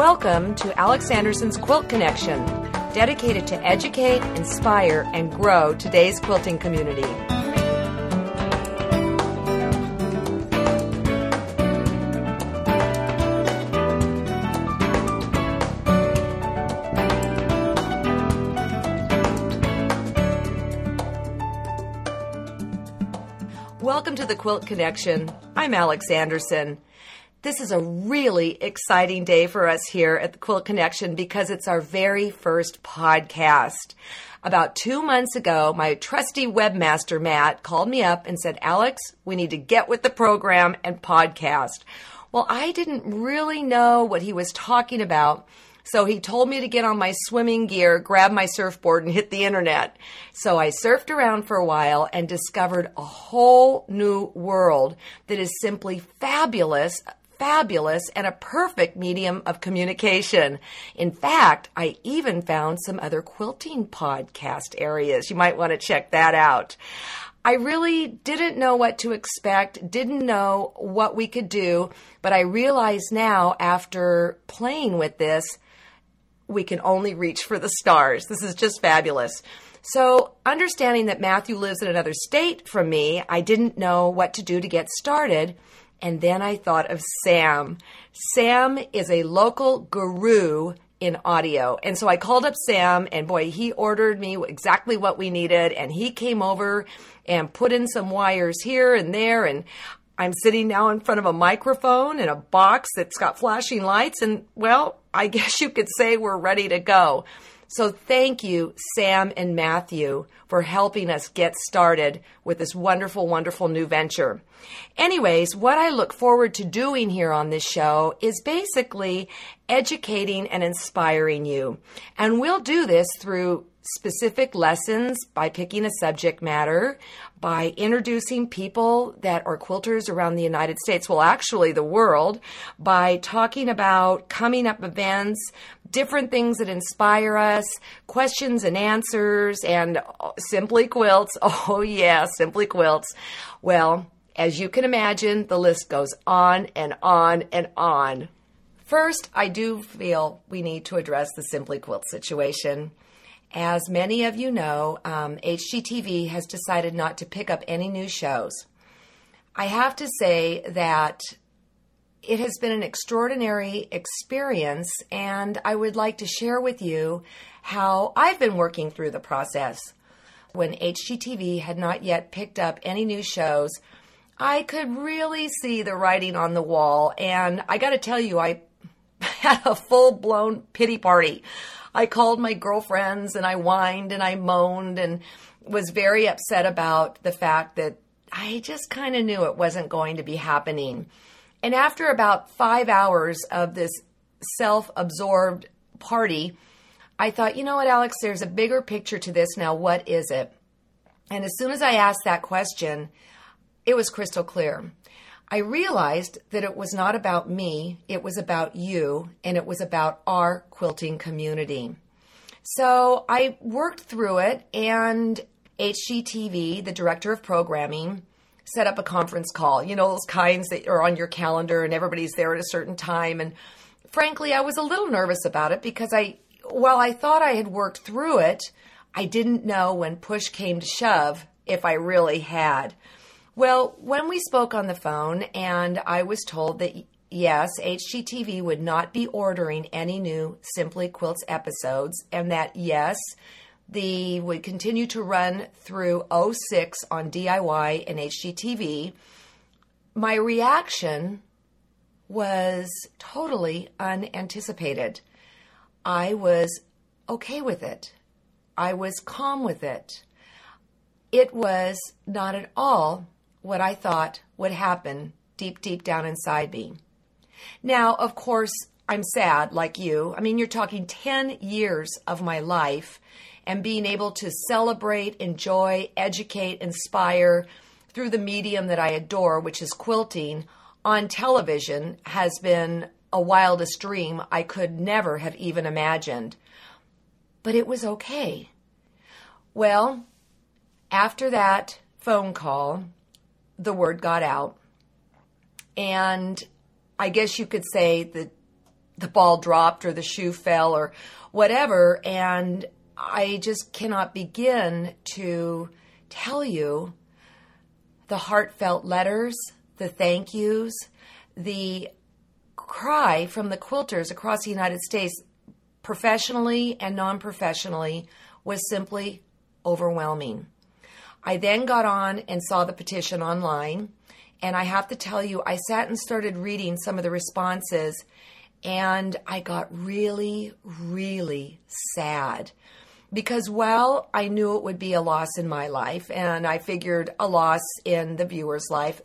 Welcome to Alex Anderson's Quilt Connection, dedicated to educate, inspire, and grow today's quilting community. Welcome to the Quilt Connection. I'm Alex Anderson. This is a really exciting day for us here at the Quilt Connection because it's our very first podcast. About two months ago, my trusty webmaster, Matt, called me up and said, Alex, we need to get with the program and podcast. Well, I didn't really know what he was talking about. So he told me to get on my swimming gear, grab my surfboard, and hit the internet. So I surfed around for a while and discovered a whole new world that is simply fabulous fabulous and a perfect medium of communication. In fact, I even found some other quilting podcast areas. You might want to check that out. I really didn't know what to expect, didn't know what we could do, but I realize now after playing with this, we can only reach for the stars. This is just fabulous. So, understanding that Matthew lives in another state from me, I didn't know what to do to get started. And then I thought of Sam. Sam is a local guru in audio. And so I called up Sam, and boy, he ordered me exactly what we needed. And he came over and put in some wires here and there. And I'm sitting now in front of a microphone and a box that's got flashing lights. And well, I guess you could say we're ready to go. So thank you, Sam and Matthew, for helping us get started with this wonderful, wonderful new venture. Anyways, what I look forward to doing here on this show is basically educating and inspiring you. And we'll do this through specific lessons by picking a subject matter, by introducing people that are quilters around the United States, well, actually the world, by talking about coming up events, different things that inspire us, questions and answers, and uh, simply quilts. Oh, yeah, simply quilts. Well, as you can imagine, the list goes on and on and on. First, I do feel we need to address the Simply Quilt situation. As many of you know, um, HGTV has decided not to pick up any new shows. I have to say that it has been an extraordinary experience, and I would like to share with you how I've been working through the process. When HGTV had not yet picked up any new shows, I could really see the writing on the wall, and I got to tell you, I had a full blown pity party. I called my girlfriends and I whined and I moaned and was very upset about the fact that I just kind of knew it wasn't going to be happening. And after about five hours of this self absorbed party, I thought, you know what, Alex, there's a bigger picture to this now. What is it? And as soon as I asked that question, it was crystal clear. I realized that it was not about me, it was about you, and it was about our quilting community. So I worked through it, and HGTV, the director of programming, set up a conference call. You know, those kinds that are on your calendar and everybody's there at a certain time. And frankly, I was a little nervous about it because I, while I thought I had worked through it, I didn't know when push came to shove if I really had. Well, when we spoke on the phone, and I was told that yes, HGTV would not be ordering any new Simply Quilts episodes, and that yes, the would continue to run through 06 on DIY and HGTV. My reaction was totally unanticipated. I was okay with it. I was calm with it. It was not at all what I thought would happen deep, deep down inside me. Now, of course, I'm sad like you. I mean, you're talking 10 years of my life and being able to celebrate, enjoy, educate, inspire through the medium that I adore, which is quilting, on television has been a wildest dream I could never have even imagined. But it was okay. Well, after that phone call, the word got out. And I guess you could say that the ball dropped or the shoe fell or whatever. And I just cannot begin to tell you the heartfelt letters, the thank yous, the cry from the quilters across the United States, professionally and non professionally, was simply overwhelming. I then got on and saw the petition online. And I have to tell you, I sat and started reading some of the responses, and I got really, really sad. Because while I knew it would be a loss in my life, and I figured a loss in the viewer's life,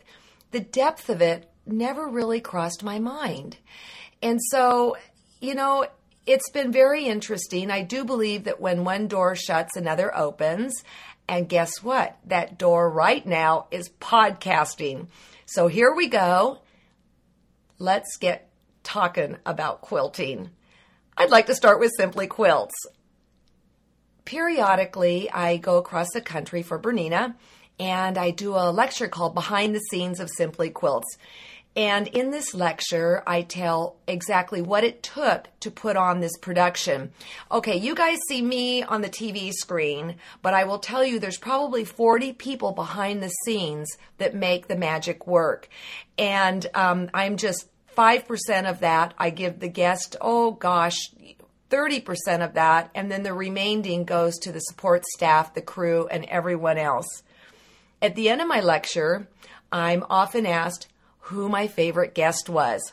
the depth of it never really crossed my mind. And so, you know, it's been very interesting. I do believe that when one door shuts, another opens. And guess what? That door right now is podcasting. So here we go. Let's get talking about quilting. I'd like to start with Simply Quilts. Periodically, I go across the country for Bernina and I do a lecture called Behind the Scenes of Simply Quilts. And in this lecture, I tell exactly what it took to put on this production. Okay, you guys see me on the TV screen, but I will tell you there's probably 40 people behind the scenes that make the magic work. And um, I'm just 5% of that. I give the guest, oh gosh, 30% of that. And then the remaining goes to the support staff, the crew, and everyone else. At the end of my lecture, I'm often asked, who my favorite guest was.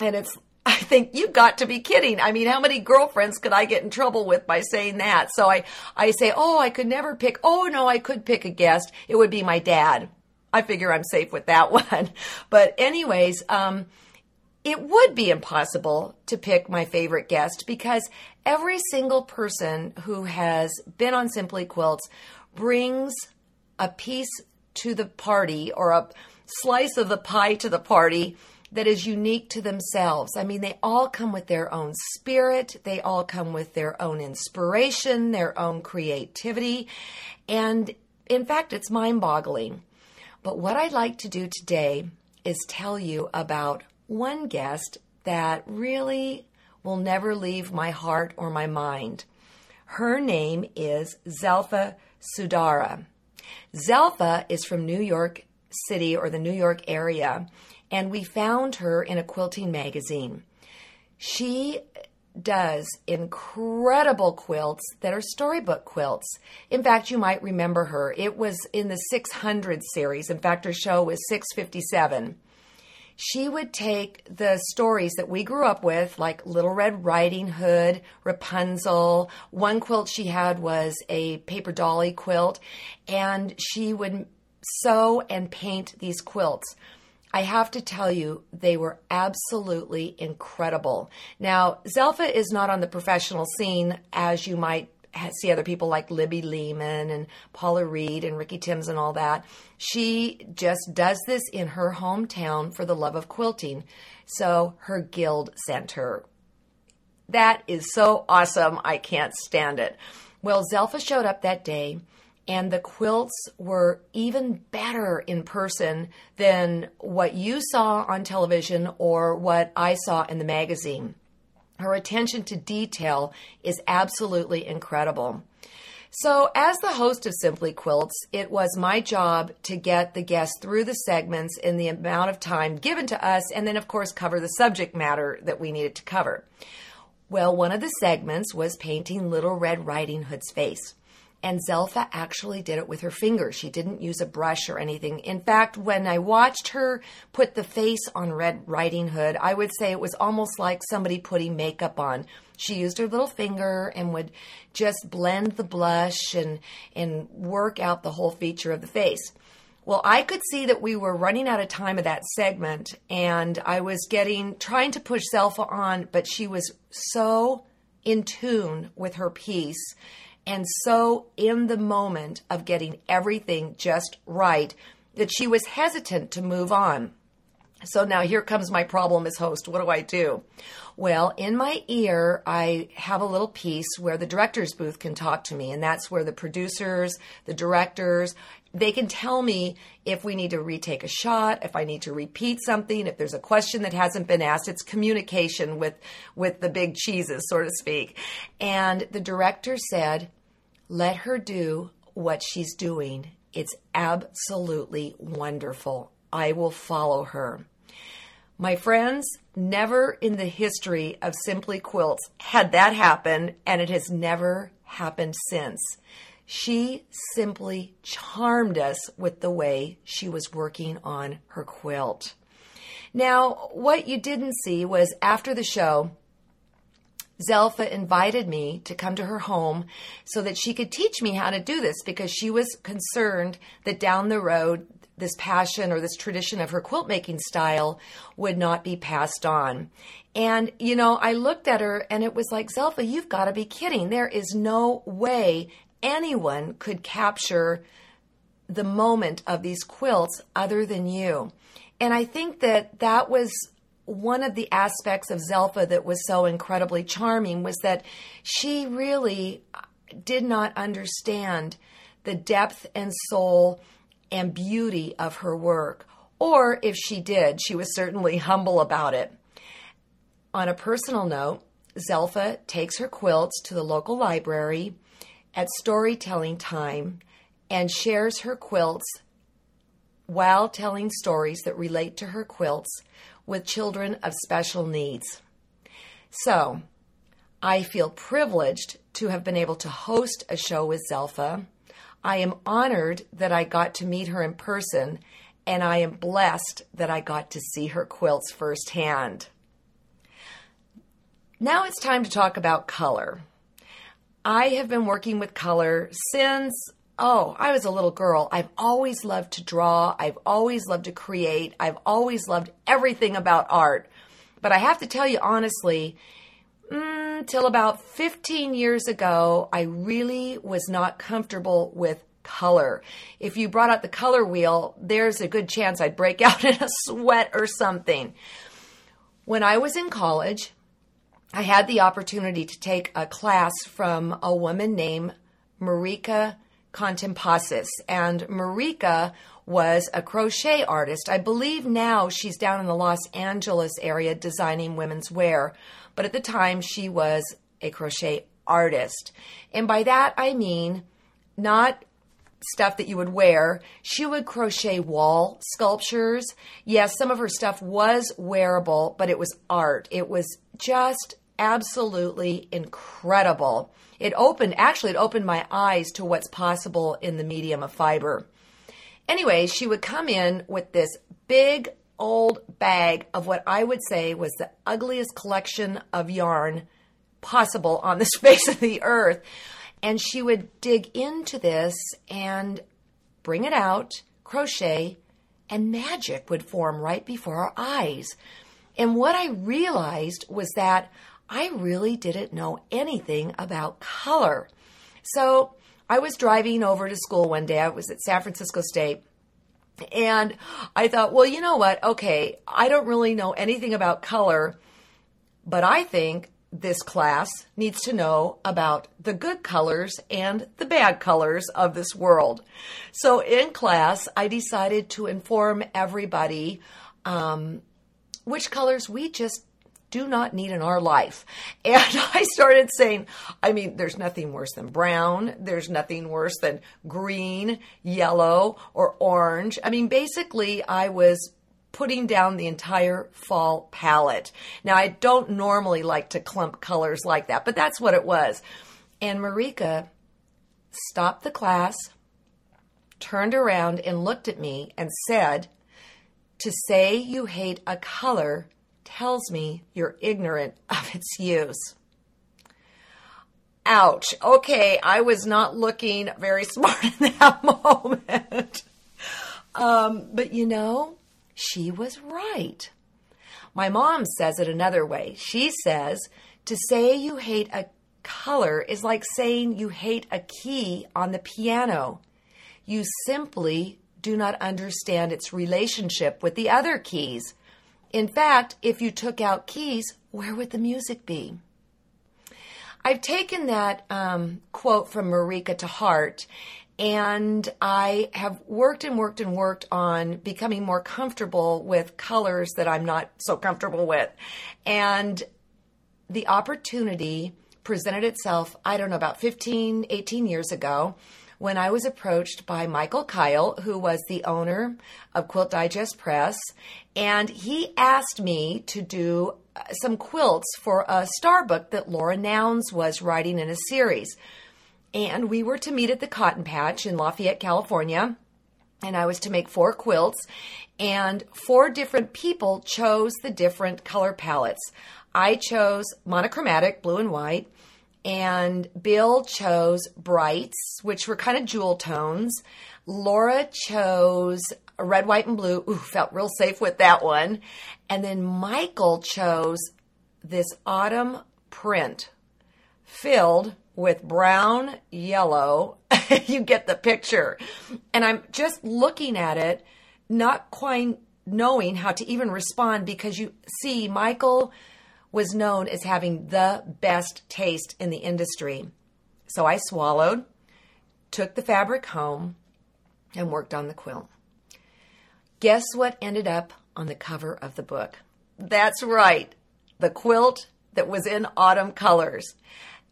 And it's, I think you got to be kidding. I mean, how many girlfriends could I get in trouble with by saying that? So I, I say, oh, I could never pick, oh no, I could pick a guest. It would be my dad. I figure I'm safe with that one. But anyways, um, it would be impossible to pick my favorite guest because every single person who has been on Simply Quilts brings a piece to the party or a slice of the pie to the party that is unique to themselves. I mean, they all come with their own spirit, they all come with their own inspiration, their own creativity, and in fact, it's mind boggling. But what I'd like to do today is tell you about one guest that really will never leave my heart or my mind. Her name is Zelfa Sudara. Zelfa is from New York City or the New York area, and we found her in a quilting magazine. She does incredible quilts that are storybook quilts. In fact, you might remember her. It was in the 600 series. In fact, her show was 657. She would take the stories that we grew up with, like Little Red Riding Hood, Rapunzel. One quilt she had was a paper dolly quilt, and she would sew and paint these quilts. I have to tell you, they were absolutely incredible. Now, Zelfa is not on the professional scene as you might see other people like Libby Lehman and Paula Reed and Ricky Timms and all that. She just does this in her hometown for the love of quilting. So her guild sent her. That is so awesome. I can't stand it. Well, Zelfa showed up that day and the quilts were even better in person than what you saw on television or what I saw in the magazine. Her attention to detail is absolutely incredible. So, as the host of Simply Quilts, it was my job to get the guests through the segments in the amount of time given to us, and then, of course, cover the subject matter that we needed to cover. Well, one of the segments was painting Little Red Riding Hood's face. And Zelfa actually did it with her fingers. She didn't use a brush or anything. In fact, when I watched her put the face on Red Riding Hood, I would say it was almost like somebody putting makeup on. She used her little finger and would just blend the blush and, and work out the whole feature of the face. Well, I could see that we were running out of time of that segment, and I was getting trying to push Zelfa on, but she was so in tune with her piece and so in the moment of getting everything just right that she was hesitant to move on. So now here comes my problem as host. What do I do? Well, in my ear, I have a little piece where the director's booth can talk to me, and that's where the producers, the directors, they can tell me if we need to retake a shot, if I need to repeat something, if there's a question that hasn't been asked. It's communication with with the big cheeses, so to speak. And the director said, "Let her do what she's doing. It's absolutely wonderful. I will follow her." My friends, never in the history of Simply Quilts had that happen, and it has never happened since. She simply charmed us with the way she was working on her quilt. Now, what you didn't see was after the show, Zelfa invited me to come to her home so that she could teach me how to do this because she was concerned that down the road this passion or this tradition of her quilt making style would not be passed on. And, you know, I looked at her and it was like, Zelfa, you've got to be kidding. There is no way anyone could capture the moment of these quilts other than you. And I think that that was one of the aspects of Zelfa that was so incredibly charming was that she really did not understand the depth and soul and beauty of her work. Or if she did, she was certainly humble about it. On a personal note, Zelfa takes her quilts to the local library at storytelling time and shares her quilts while telling stories that relate to her quilts with children of special needs. So, I feel privileged to have been able to host a show with Zelfa I am honored that I got to meet her in person, and I am blessed that I got to see her quilts firsthand. Now it's time to talk about color. I have been working with color since, oh, I was a little girl. I've always loved to draw. I've always loved to create. I've always loved everything about art. But I have to tell you honestly, mm, about 15 years ago, I really was not comfortable with color. If you brought out the color wheel, there's a good chance I'd break out in a sweat or something. When I was in college, I had the opportunity to take a class from a woman named Marika Contempasis. And Marika was a crochet artist. I believe now she's down in the Los Angeles area designing women's wear but at the time she was a crochet artist. And by that I mean not stuff that you would wear. She would crochet wall sculptures. Yes, some of her stuff was wearable, but it was art. It was just absolutely incredible. It opened, actually, it opened my eyes to what's possible in the medium of fiber. Anyway, she would come in with this big old bag of what I would say was the ugliest collection of yarn possible on the face of the earth. And she would dig into this and bring it out, crochet, and magic would form right before our eyes. And what I realized was that I really didn't know anything about color. So I was driving over to school one day. I was at San Francisco State and I thought, well, you know what? Okay, I don't really know anything about color, but I think this class needs to know about the good colors and the bad colors of this world. So in class, I decided to inform everybody um, which colors we just do not need in our life. And I started saying, I mean, there's nothing worse than brown. There's nothing worse than green, yellow, or orange. I mean, basically, I was putting down the entire fall palette. Now, I don't normally like to clump colors like that, but that's what it was. And Marika stopped the class, turned around, and looked at me and said, To say you hate a color tells me you're ignorant of its use. Ouch. Okay, I was not looking very smart in that moment. Um, but you know, she was right. My mom says it another way. She says, to say you hate a color is like saying you hate a key on the piano. You simply do not understand its relationship with the other keys. In fact, if you took out keys, where would the music be? I've taken that um, quote from Marika to heart, and I have worked and worked and worked on becoming more comfortable with colors that I'm not so comfortable with. And the opportunity presented itself, I don't know, about 15, 18 years ago when I was approached by Michael Kile, who was the owner of Quilt Digest Press, and he asked me to do uh, some quilts for a star book that Laura Nownes was writing in a series. And we were to meet at the Cotton Patch in Lafayette, California. And I was to make four quilts, and four different people chose the different color palettes. I chose monochromatic, blue and white and Bill chose brights, which were kind of jewel tones. Laura chose red, white, and blue. Ooh, felt real safe with that one. And then Michael chose this autumn print filled with brown, yellow. you get the picture. And I'm just looking at it, not quite knowing how to even respond because you see, Michael was known as having the best taste in the industry. So I swallowed, took the fabric home, and worked on the quilt. Guess what ended up on the cover of the book? That's right, the quilt that was in autumn colors.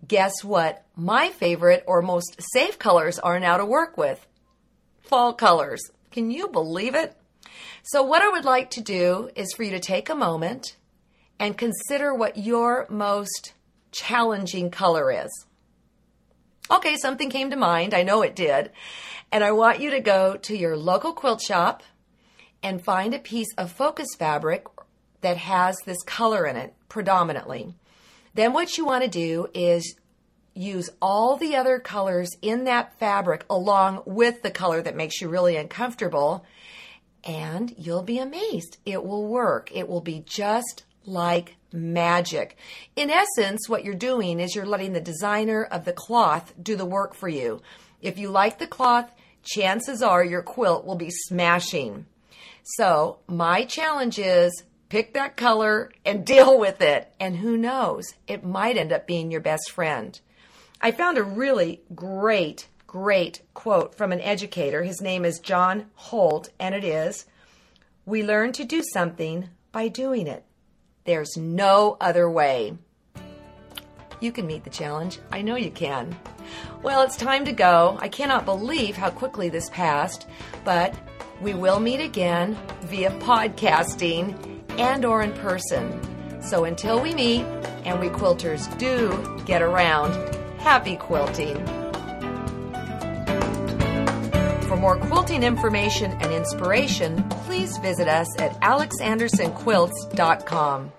Guess what my favorite or most safe colors are now to work with? Fall colors. Can you believe it? So, what I would like to do is for you to take a moment and consider what your most challenging color is. Okay, something came to mind. I know it did. And I want you to go to your local quilt shop and find a piece of focus fabric that has this color in it predominantly. Then what you want to do is use all the other colors in that fabric along with the color that makes you really uncomfortable and you'll be amazed. It will work. It will be just like magic. In essence, what you're doing is you're letting the designer of the cloth do the work for you. If you like the cloth, chances are your quilt will be smashing. So, my challenge is pick that color and deal with it. And who knows, it might end up being your best friend. I found a really great, great quote from an educator. His name is John Holt, and it is We learn to do something by doing it. There's no other way. You can meet the challenge. I know you can. Well, it's time to go. I cannot believe how quickly this passed, but we will meet again via podcasting and or in person. So until we meet and we quilters do get around, happy quilting. More quilting information and inspiration, please visit us at alexandersonquilts.com.